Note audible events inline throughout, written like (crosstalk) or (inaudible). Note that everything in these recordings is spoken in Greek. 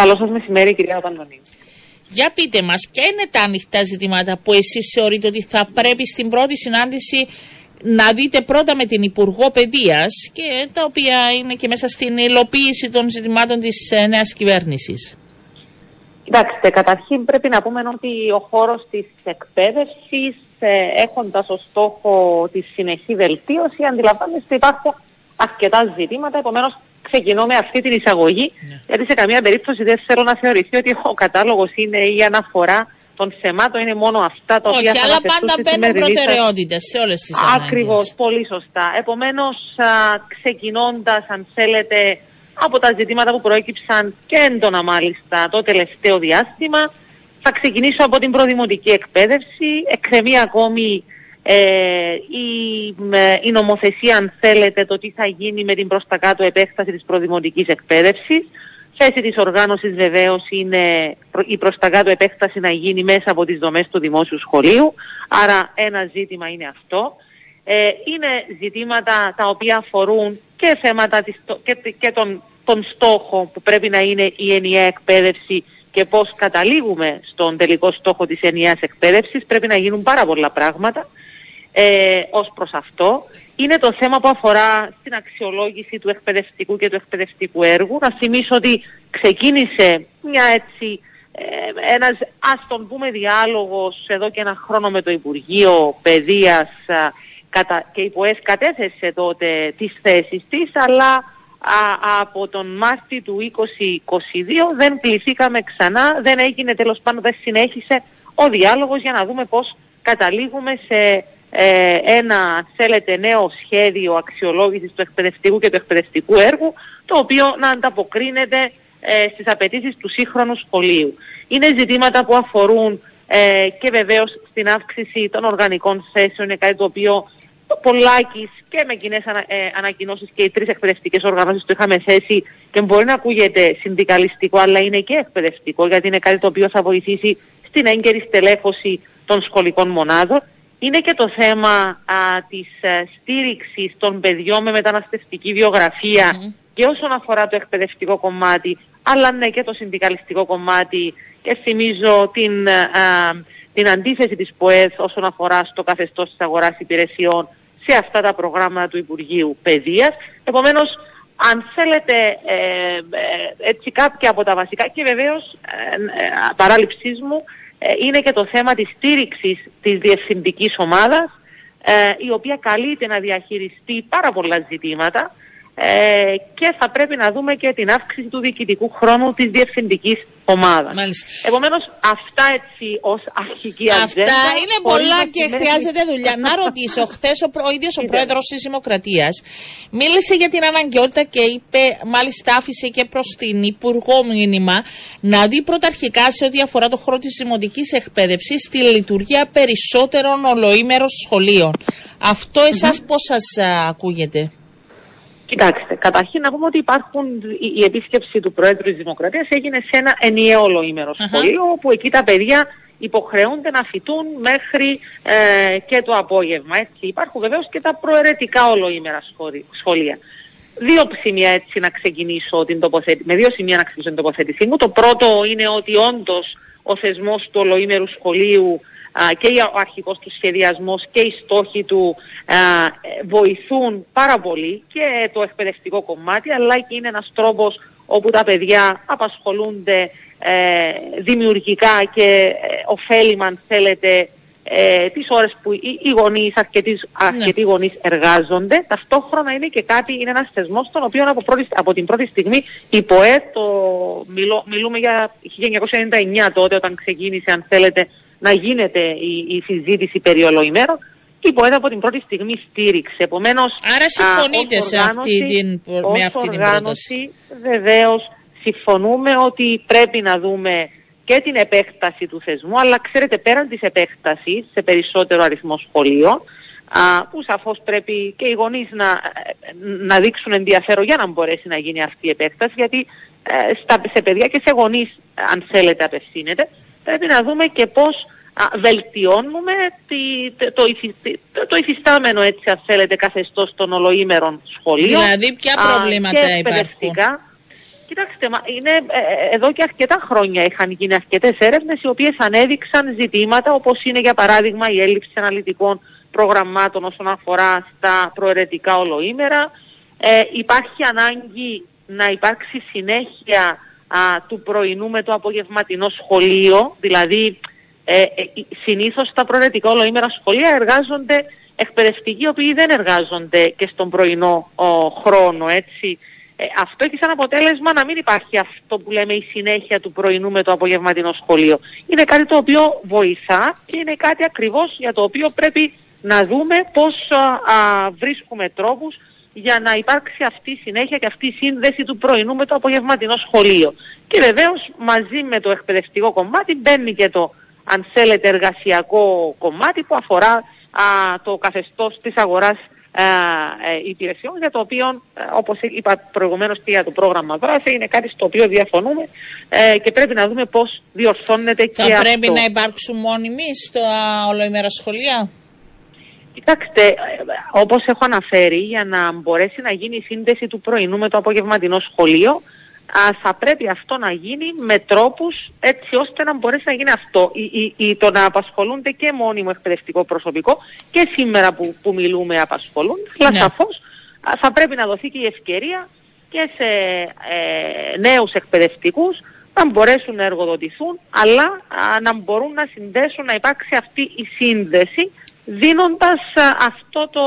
Καλό σας μεσημέρι κυρία Παντονίου. Για πείτε μας, ποια είναι τα ανοιχτά ζητήματα που εσείς θεωρείτε ότι θα πρέπει στην πρώτη συνάντηση να δείτε πρώτα με την Υπουργό Παιδείας και τα οποία είναι και μέσα στην υλοποίηση των ζητημάτων της ε, νέας κυβέρνησης; Κοιτάξτε, καταρχήν πρέπει να πούμε ότι ο χώρος της εκπαίδευσης ε, έχοντας ως στόχο τη συνεχή βελτίωση αντιλαμβάνεστε ότι υπάρχουν αρκετά ζητήματα, επομένως ξεκινώ με αυτή την εισαγωγή, ναι. γιατί σε καμία περίπτωση δεν θέλω να θεωρηθεί ότι ο κατάλογος είναι η αναφορά των θεμάτων είναι μόνο αυτά τα οποία Όχι, αλλά πάντα μπαίνουν προτεραιότητες σε όλες τις ανάγκες. Ακριβώς, πολύ σωστά. Επομένως, ξεκινώντας, αν θέλετε, από τα ζητήματα που προέκυψαν και έντονα μάλιστα το τελευταίο διάστημα, θα ξεκινήσω από την προδημοτική εκπαίδευση. Εκκρεμεί ακόμη ε, η, η νομοθεσία, αν θέλετε, το τι θα γίνει με την προς τα κάτω επέκταση της προδημοτικής εκπαίδευσης. Θέση της οργάνωσης βεβαίως είναι η προς τα κάτω επέκταση να γίνει μέσα από τις δομές του δημόσιου σχολείου. Άρα ένα ζήτημα είναι αυτό. Ε, είναι ζητήματα τα οποία αφορούν και θέματα της, και, και τον, τον στόχο που πρέπει να είναι η ενιαία εκπαίδευση και πώς καταλήγουμε στον τελικό στόχο της ενιαίας εκπαίδευσης. Πρέπει να γίνουν πάρα πολλά πράγματα ε, ως προς αυτό. Είναι το θέμα που αφορά στην αξιολόγηση του εκπαιδευτικού και του εκπαιδευτικού έργου. Να θυμίσω ότι ξεκίνησε μια έτσι, ε, ένας ας τον πούμε διάλογος εδώ και ένα χρόνο με το Υπουργείο Παιδείας και η ΠΟΕΣ κατέθεσε τότε τις θέσεις της, αλλά από τον Μάρτιο του 2022 δεν κληθήκαμε ξανά, δεν έγινε τέλος πάντων, δεν συνέχισε ο διάλογος για να δούμε πώς καταλήγουμε σε ε, ένα, θέλετε, νέο σχέδιο αξιολόγησης του εκπαιδευτικού και του εκπαιδευτικού έργου, το οποίο να ανταποκρίνεται ε, στις απαιτήσεις του σύγχρονου σχολείου. Είναι ζητήματα που αφορούν ε, και βεβαίως στην αύξηση των οργανικών θέσεων, είναι κάτι το οποίο το Πολάκης και με κοινές ανα, ε, ανακοινώσεις και οι τρεις εκπαιδευτικές οργανώσεις το είχαμε θέσει και μπορεί να ακούγεται συνδικαλιστικό αλλά είναι και εκπαιδευτικό γιατί είναι κάτι το οποίο θα βοηθήσει στην έγκαιρη στελέχωση των σχολικών μονάδων είναι και το θέμα α, της α, ε, στήριξης των παιδιών με μεταναστευτική και όσον αφορά το εκπαιδευτικό κομμάτι, αλλά ναι και το συνδικαλιστικό κομμάτι και θυμίζω την, α, την αντίθεση της ΠΟΕΘ όσον αφορά στο καθεστώς της αγοράς υπηρεσιών σε αυτά τα προγράμματα του Υπουργείου Παιδείας. Επομένως, αν θέλετε ε, ε, έτσι κάποια από τα βασικά και βεβαίως παράληψής μου ε, είναι και το θέμα της στήριξης της διευθυντικής ομάδας ε, η οποία καλείται να διαχειριστεί πάρα πολλά ζητήματα ε, και θα πρέπει να δούμε και την αύξηση του διοικητικού χρόνου της διευθυντικής ομάδας. Επομένως, αυτά έτσι ως αρχική ατζέντα. Αυτά είναι πολλά και χρειάζεται δουλειά. να (laughs) ρωτήσω, χθες ο, ο ίδιος ο πρόεδρος της Δημοκρατίας μίλησε για την αναγκαιότητα και είπε, μάλιστα άφησε και προς την Υπουργό μήνυμα, να δει πρωταρχικά σε ό,τι αφορά το χρόνο της δημοτικής εκπαίδευσης τη λειτουργία περισσότερων ολοήμερων σχολείων. Αυτό εσάς mm-hmm. πώς σας ακούγεται; Κοιτάξτε, καταρχήν να πούμε ότι υπάρχουν, η επίσκεψη του Πρόεδρου της Δημοκρατίας έγινε σε ένα ενιαίο ολοήμερο σχολείο, όπου εκεί τα παιδιά υποχρεούνται να φοιτούν μέχρι ε, και το απόγευμα. Έτσι. Υπάρχουν βεβαίως και τα προαιρετικά ολοήμερα σχολεία. Δύο σημεία έτσι να ξεκινήσω την τοποθέτηση, με δύο σημεία να ξεκινήσω την τοποθέτησή μου. Το πρώτο είναι ότι όντως ο θεσμός του ολοήμερου σχολείου και ο αρχικός του σχεδιασμός και οι στόχοι του βοηθούν πάρα πολύ και το εκπαιδευτικό κομμάτι αλλά και είναι ένας τρόπος όπου τα παιδιά απασχολούνται ε, δημιουργικά και ε, ωφέλιμα αν θέλετε ε, τις ώρες που οι, οι γονείς, αρκετοί, αρκετοί ναι. γονείς εργάζονται. Ταυτόχρονα είναι και κάτι, είναι ένας θεσμός τον οποίο από, πρώτη, από την πρώτη στιγμή η ΠΟΕ, το, μιλώ, μιλούμε για 1999 τότε όταν ξεκίνησε αν θέλετε να γίνεται η, η συζήτηση περί ολοημέρων η ΠΟΕΔ από την πρώτη στιγμή στήριξε. Επομένως, Άρα συμφωνείτε σε αυτή την, με αυτή την πρόταση; Βεβαίως συμφωνούμε ότι πρέπει να δούμε και την επέκταση του θεσμού, αλλά ξέρετε πέραν της επέκτασης σε περισσότερο αριθμό σχολείων, α, που σαφώς πρέπει και οι γονείς να, να δείξουν ενδιαφέρον για να μπορέσει να γίνει αυτή η επέκταση, γιατί ε, στα, σε παιδιά και σε γονείς, αν θέλετε, απευθύνεται πρέπει να δούμε και πώς βελτιώνουμε τη, το, το, το υφιστάμενο έτσι αν θέλετε καθεστώς των ολοήμερων σχολείων. Δηλαδή ποια προβλήματα και υπάρχουν; Κοιτάξτε, είναι, ε, εδώ και αρκετά χρόνια είχαν γίνει αρκετές έρευνες οι οποίες ανέδειξαν ζητήματα όπως είναι για παράδειγμα η έλλειψη αναλυτικών προγραμμάτων όσον αφορά στα προαιρετικά ολοήμερα. Ε, υπάρχει ανάγκη να υπάρξει συνέχεια του πρωινού με το απογευματινό σχολείο, δηλαδή ε, ε, συνήθως στα προαιρετικά ολοήμερα σχολεία εργάζονται εκπαιδευτικοί οι οποίοι δεν εργάζονται και στον πρωινό χρόνο, έτσι. Ε, αυτό έχει σαν αποτέλεσμα να μην υπάρχει αυτό που λέμε η συνέχεια του πρωινού με το απογευματινό σχολείο. Είναι κάτι το οποίο βοηθά και είναι κάτι ακριβώς για το οποίο πρέπει να δούμε πώς α, βρίσκουμε τρόπους για να υπάρξει αυτή η συνέχεια και αυτή η σύνδεση του πρωινού με το απογευματινό σχολείο. Και βεβαίως μαζί με το εκπαιδευτικό κομμάτι μπαίνει και το αν θέλετε εργασιακό κομμάτι που αφορά α, το καθεστώς της αγοράς ε, υπηρεσιών για το οποίο, ε, όπως είπα προηγουμένως και για το πρόγραμμα δράση, είναι κάτι στο οποίο διαφωνούμε ε, και πρέπει να δούμε πώς διορθώνεται και αυτό. Θα πρέπει να υπάρξουν μόνιμοι στο ολοημέρα σχολεία; Κοιτάξτε, όπως έχω αναφέρει, για να μπορέσει να γίνει η σύνδεση του πρωινού με το απογευματινό σχολείο, θα πρέπει αυτό να γίνει με τρόπους έτσι ώστε να μπορέσει να γίνει αυτό. Η, η, το να απασχολούνται και μόνιμο εκπαιδευτικό προσωπικό και σήμερα που, που μιλούμε απασχολούν, αλλά ναι. σαφώς θα πρέπει να δοθεί και η ευκαιρία και σε ε, νέους εκπαιδευτικούς να μπορέσουν να εργοδοτηθούν, αλλά να μπορούν να συνδέσουν, να υπάρξει αυτή η σύνδεση δίνοντας αυτό το,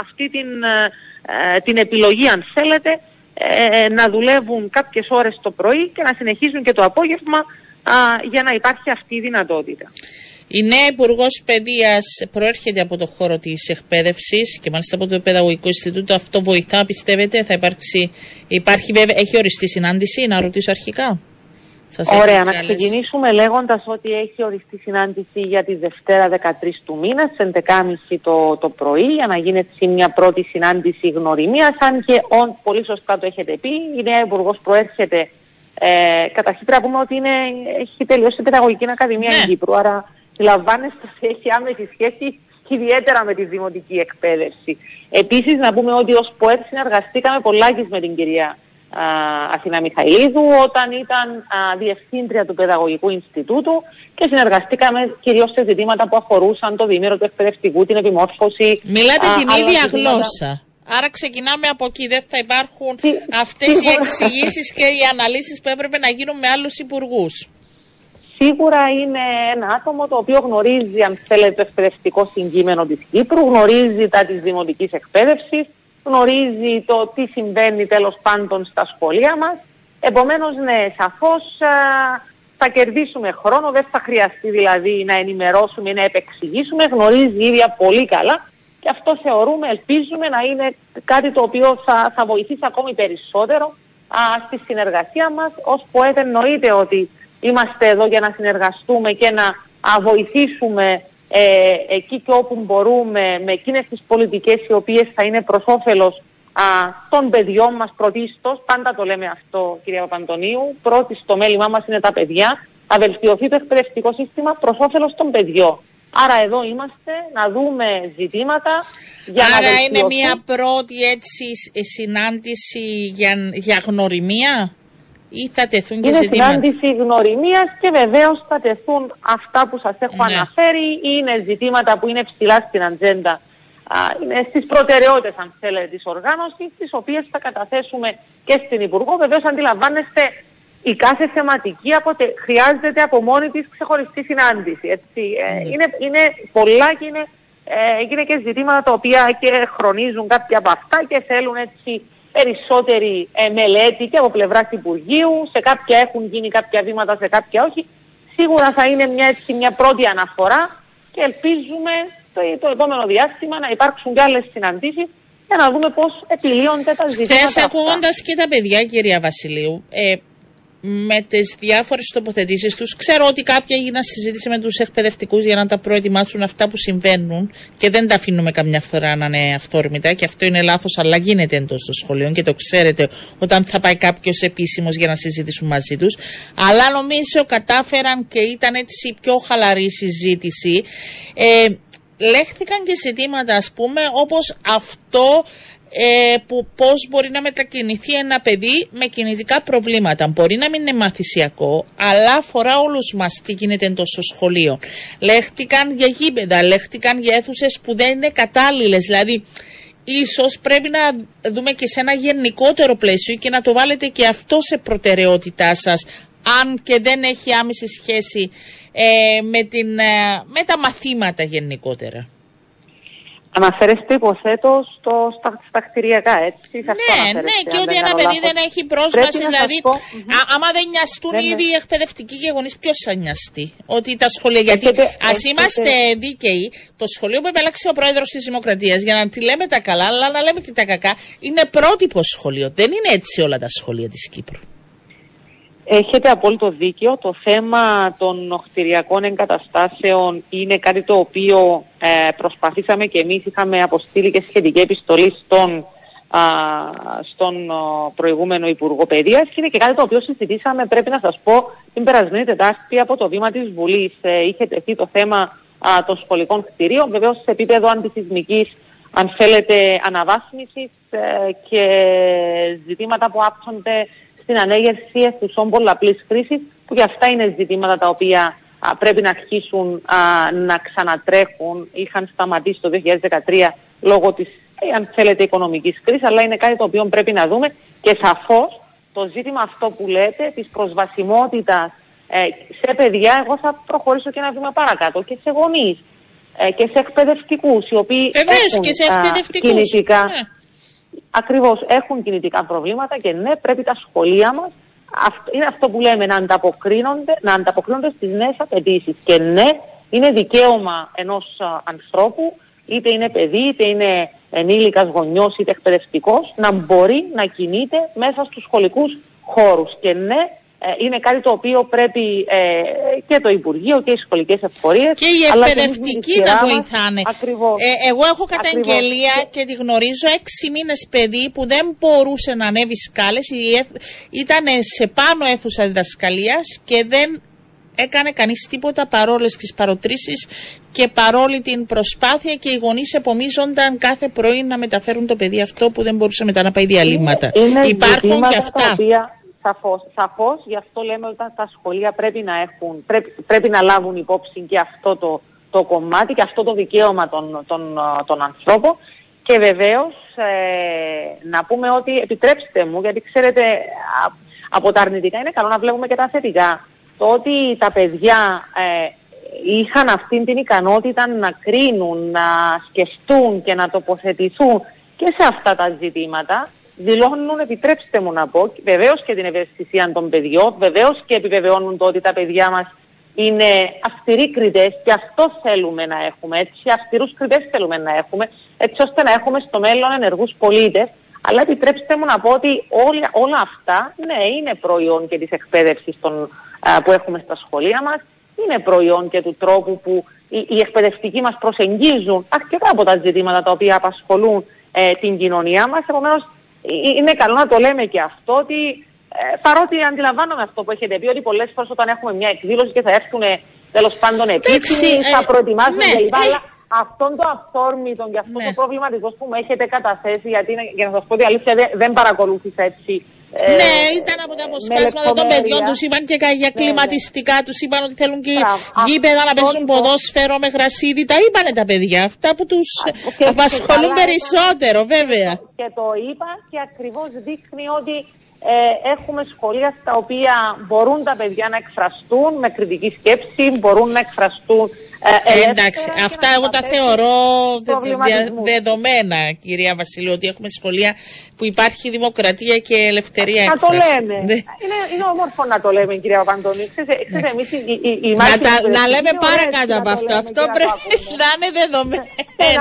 αυτή την, ε, την επιλογή αν θέλετε ε, να δουλεύουν κάποιες ώρες το πρωί και να συνεχίζουν και το απόγευμα για να υπάρχει αυτή η δυνατότητα. Η νέα Υπουργός Παιδείας προέρχεται από το χώρο της εκπαίδευσης και μάλιστα από το Παιδαγωγικό Ινστιτούτο. Αυτό βοηθά, πιστεύετε, θα υπάρξει. Υπάρχει, βέβαια, έχει οριστεί συνάντηση, να ρωτήσω αρχικά; Σας Ωραία, να ξεκινήσουμε λέγοντας ότι έχει οριστεί συνάντηση για τη Δευτέρα 13 του μήνα, στις 11.30 το, το πρωί, για να γίνει έτσι μια πρώτη συνάντηση γνωριμίας, αν και όν, πολύ σωστά το έχετε πει, η νέα υπουργός προέρχεται, ε, καταρχήν πρέπει να πούμε ότι είναι, έχει τελειώσει η Παιδαγωγική Ακαδημία ναι. Κύπρου, άρα λαμβάνεστε ότι έχει άμεση σχέση ιδιαίτερα με τη δημοτική εκπαίδευση. Επίσης να πούμε ότι ως ΠΟΕΤ συνεργαστήκαμε πολλά με την κυρία Αθηνά Μιχαηλίδου όταν ήταν α, διευθύντρια του Παιδαγωγικού Ινστιτούτου και συνεργαστήκαμε κυρίως σε ζητήματα που αφορούσαν το δίμηρο του εκπαιδευτικού, την επιμόρφωση. Μιλάτε την ίδια γλώσσα. Άρα ξεκινάμε από εκεί. Δεν θα υπάρχουν Τι, αυτές οι εξηγήσεις και οι αναλύσεις που έπρεπε να γίνουν με άλλους υπουργούς. Σίγουρα είναι ένα άτομο το οποίο γνωρίζει, αν θέλετε, το εκπαιδευτικό συγκείμενο της Κύπρου, γνωρίζει τα της δημοτικής εκπαίδευσης, γνωρίζει το τι συμβαίνει τέλος πάντων στα σχολεία μας. Επομένως, ναι, σαφώς θα κερδίσουμε χρόνο, δεν θα χρειαστεί δηλαδή να ενημερώσουμε ή να επεξηγήσουμε, γνωρίζει ίδια πολύ καλά και αυτό θεωρούμε, ελπίζουμε να είναι κάτι το οποίο θα, θα βοηθήσει ακόμη περισσότερο α, στη συνεργασία μας. Ως ΠΟΕΤ εννοείται ότι είμαστε εδώ για να συνεργαστούμε και να βοηθήσουμε ε, εκεί και όπου μπορούμε με εκείνες τις πολιτικές οι οποίες θα είναι προς όφελος α, των παιδιών μας πρωτίστως, πάντα το λέμε αυτό κυρία Παπαντονίου, πρώτη στο μέλημά μας είναι τα παιδιά, να βελτιωθεί το εκπαιδευτικό σύστημα προς όφελος των παιδιών. Άρα εδώ είμαστε να δούμε ζητήματα για Άρα να είναι μια πρώτη έτσι συνάντηση για, για γνωριμία; Ή θα τεθούν και είναι ζητήματα; Είναι συνάντηση γνωριμίας και βεβαίως θα τεθούν αυτά που σας έχω ναι. αναφέρει. Είναι ζητήματα που είναι ψηλά στην ατζέντα. είναι στις προτεραιότητες, αν θέλετε, της οργάνωσης, τις οποίες θα καταθέσουμε και στην Υπουργό. Βεβαίως, αντιλαμβάνεστε, η κάθε θεματική αποτε... χρειάζεται από μόνη της ξεχωριστή συνάντηση. Έτσι. Ε, ναι. είναι, είναι πολλά και είναι, ε, είναι και ζητήματα τα οποία και χρονίζουν κάποια από αυτά και θέλουν έτσι περισσότερη ε, μελέτη και από πλευρά Υπουργείου. Σε κάποια έχουν γίνει κάποια βήματα, σε κάποια όχι. Σίγουρα θα είναι μια, έτσι, μια πρώτη αναφορά και ελπίζουμε το, το επόμενο διάστημα να υπάρξουν και άλλες συναντήσεις για να δούμε πώς επιλύονται τα ζητήματα. Χθες ακούγοντας και τα παιδιά, κυρία Βασιλείου, ε, με τις διάφορες τοποθετήσεις τους. Ξέρω ότι κάποια έγιναν συζήτηση με τους εκπαιδευτικούς για να τα προετοιμάσουν αυτά που συμβαίνουν και δεν τα αφήνουμε καμιά φορά να είναι αυθόρμητα και αυτό είναι λάθος, αλλά γίνεται εντός των σχολείων και το ξέρετε όταν θα πάει κάποιος επίσημος για να συζητήσουν μαζί τους. Αλλά νομίζω κατάφεραν και ήταν έτσι πιο χαλαρή συζήτηση. Ε, λέχθηκαν και ζητήματα, ας πούμε, όπως αυτό ε, που πώς μπορεί να μετακινηθεί ένα παιδί με κινητικά προβλήματα. Μπορεί να μην είναι μαθησιακό, αλλά αφορά όλους μας τι γίνεται εντός στο σχολείο. Λέχτηκαν για γήπεδα, λέχτηκαν για αίθουσες που δεν είναι κατάλληλες. Δηλαδή, ίσως πρέπει να δούμε και σε ένα γενικότερο πλαίσιο και να το βάλετε και αυτό σε προτεραιότητά σας, αν και δεν έχει άμεση σχέση ε, με, την, ε, με τα μαθήματα γενικότερα. Αναφέρεστε υποθέτως στο, στα, στα κτηριακά, έτσι. ναι, ναι, και ότι ένα παιδί δεν έχει πρόσβαση. Δηλαδή, πω, άμα δεν νοιαστούν δεν ήδη οι εκπαιδευτικοί και γονείς, ποιος θα νοιαστεί. Ότι τα σχολεία. Γιατί ας είμαστε δίκαιοι, το σχολείο που επέλεξε ο πρόεδρος της Δημοκρατίας, για να τη λέμε τα καλά, αλλά να λέμε και τα κακά, είναι πρότυπο σχολείο. Δεν είναι έτσι όλα τα σχολεία της Κύπρου. Έχετε απόλυτο δίκιο. Το θέμα των οχτηριακών εγκαταστάσεων είναι κάτι το οποίο ε, προσπαθήσαμε και εμείς είχαμε αποστείλει και σχετική επιστολή στον, α, στον προηγούμενο Υπουργό Παιδείας και είναι και κάτι το οποίο συζητήσαμε, πρέπει να σας πω, την περασμένη Τετάρτη από το βήμα της Βουλής. Ε, είχε τεθεί το θέμα α, των σχολικών κτηρίων, βεβαίως σε επίπεδο αντισυσμικής αν θέλετε αναβάθμισης ε, και ζητήματα που άπτονται στην ανέγερση αισθησών πολλαπλής χρήσης, που και αυτά είναι ζητήματα τα οποία πρέπει να αρχίσουν να ξανατρέχουν. Είχαν σταματήσει το 2013 λόγω της, ε, αν θέλετε, οικονομικής κρίσης, αλλά είναι κάτι το οποίο πρέπει να δούμε και σαφώς το ζήτημα αυτό που λέτε της προσβασιμότητας ε, σε παιδιά, εγώ θα προχωρήσω και ένα βήμα παρακάτω και σε γονείς ε, και σε εκπαιδευτικούς οι οποίοι έχουν και σε κινητικά. Ναι ακριβώς έχουν κινητικά προβλήματα και ναι, πρέπει τα σχολεία μας είναι αυτό που λέμε να ανταποκρίνονται, να ανταποκρίνονται στις νέες απαιτήσεις. Και ναι, είναι δικαίωμα ενός ανθρώπου, είτε είναι παιδί, είτε είναι ενήλικας γονιός, είτε εκπαιδευτικός, να μπορεί να κινείται μέσα στους σχολικούς χώρους. Και ναι, ε, είναι κάτι το οποίο πρέπει ε, και το Υπουργείο και οι σχολικές εφορίες και οι εκπαιδευτικοί να βοηθάνε. Ε, εγώ έχω καταγγελία και... τη γνωρίζω έξι μήνες παιδί που δεν μπορούσε να ανέβει σκάλες, ήταν σε πάνω αίθουσα διδασκαλίας και δεν έκανε κανείς τίποτα παρόλες τις παροτρήσεις και παρόλη την προσπάθεια και οι γονείς επομίζονταν κάθε πρωί να μεταφέρουν το παιδί αυτό που δεν μπορούσε μετά να πάει διαλύματα. Υπάρχουν και αυτά. Σαφώς, σαφώς, γι' αυτό λέμε ότι τα σχολεία πρέπει να, έχουν, πρέπει, πρέπει να λάβουν υπόψη και αυτό το, το κομμάτι και αυτό το δικαίωμα των, των, των ανθρώπων και βεβαίως ε, να πούμε ότι επιτρέψτε μου, γιατί ξέρετε από τα αρνητικά είναι καλό να βλέπουμε και τα θετικά. Το ότι τα παιδιά ε, είχαν αυτή την ικανότητα να κρίνουν, να σκεφτούν και να τοποθετηθούν και σε αυτά τα ζητήματα δηλώνουν, επιτρέψτε μου να πω, βεβαίως και την ευαισθησία των παιδιών, βεβαίως και επιβεβαιώνουν το ότι τα παιδιά μας είναι αυστηροί κριτές και αυτό θέλουμε να έχουμε. Έτσι, αυστηρούς κριτές θέλουμε να έχουμε, έτσι ώστε να έχουμε στο μέλλον ενεργούς πολίτες. Αλλά επιτρέψτε μου να πω ότι όλα, όλα αυτά, ναι, είναι προϊόν και της εκπαίδευσης που έχουμε στα σχολεία μας, είναι προϊόν και του τρόπου που οι, οι εκπαιδευτικοί μας προσεγγίζουν αρκετά από τα ζητήματα τα οποία απασχολούν ε, την κοινωνία μας. Επομένως, ε, είναι καλό να το λέμε και αυτό ότι ε, παρότι αντιλαμβάνομαι αυτό που έχετε πει ότι πολλές φορές όταν έχουμε μια εκδήλωση και θα έρθουν τέλος πάντων επίσημοι, θα ε, προετοιμάζουν ναι, κλπ. Αλλά αυτόν το αυθόρμητο και αυτό ναι. το προβληματισμό που με έχετε καταθέσει, γιατί για να σας πω ότι αλήθεια δεν, δεν παρακολούθησα έτσι. Ε, ναι, ήταν από τα αποσπάσματα των παιδιών τους. Είπαν και για ναι, κλιματιστικά τους. Είπαν ότι θέλουν και γήπεδα να πέσουν ποδόσφαιρο με γρασίδι. Τα είπανε τα παιδιά. Αυτά που τους απασχολούν περισσότερο, βέβαια. Και το είπα και ακριβώς δείχνει ότι ε, έχουμε σχολεία στα οποία μπορούν τα παιδιά να εκφραστούν με κριτική σκέψη, μπορούν να εκφραστούν ε, ε, εντάξει, αυτά εγώ τα θεωρώ δεδομένα, κυρία Βασιλείου, ότι έχουμε σχολεία που υπάρχει δημοκρατία και ελευθερία έκφραση. Να το λέμε. Ναι. Είναι, είναι όμορφο να το λέμε, κυρία Παντώνη. Ξέρετε, εμείς οι, οι, οι να, τα, να λέμε παρακάτω από αυτό. Αυτό πρέπει να είναι δεδομένο.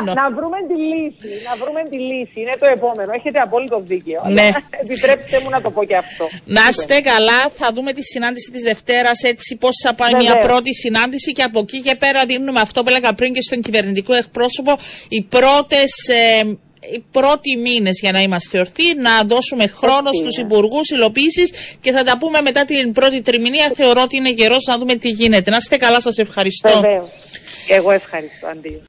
Να, να βρούμε τη λύση. Να βρούμε τη λύση. Είναι το επόμενο. Έχετε απόλυτο δίκαιο. Ναι. Επιτρέψτε μου να το πω και αυτό. Να είστε καλά. Θα δούμε τη συνάντηση της Δευτέρας έτσι πώς θα πάει μια πρώτη συνάντηση και από εκεί και πέρα δίνουμε αυτό που έλεγα πριν και στον κυβερνητικό εκπρόσωπο, οι πρώτες. Ε, οι πρώτοι μήνες για να είμαστε ορθοί, να δώσουμε χρόνο στους υπουργούς υλοποίησης και θα τα πούμε μετά την πρώτη τριμηνία. Θεωρώ ότι είναι καιρός να δούμε τι γίνεται. Να είστε καλά, σας ευχαριστώ. Βεβαίως. Εγώ ευχαριστώ, Αντίο.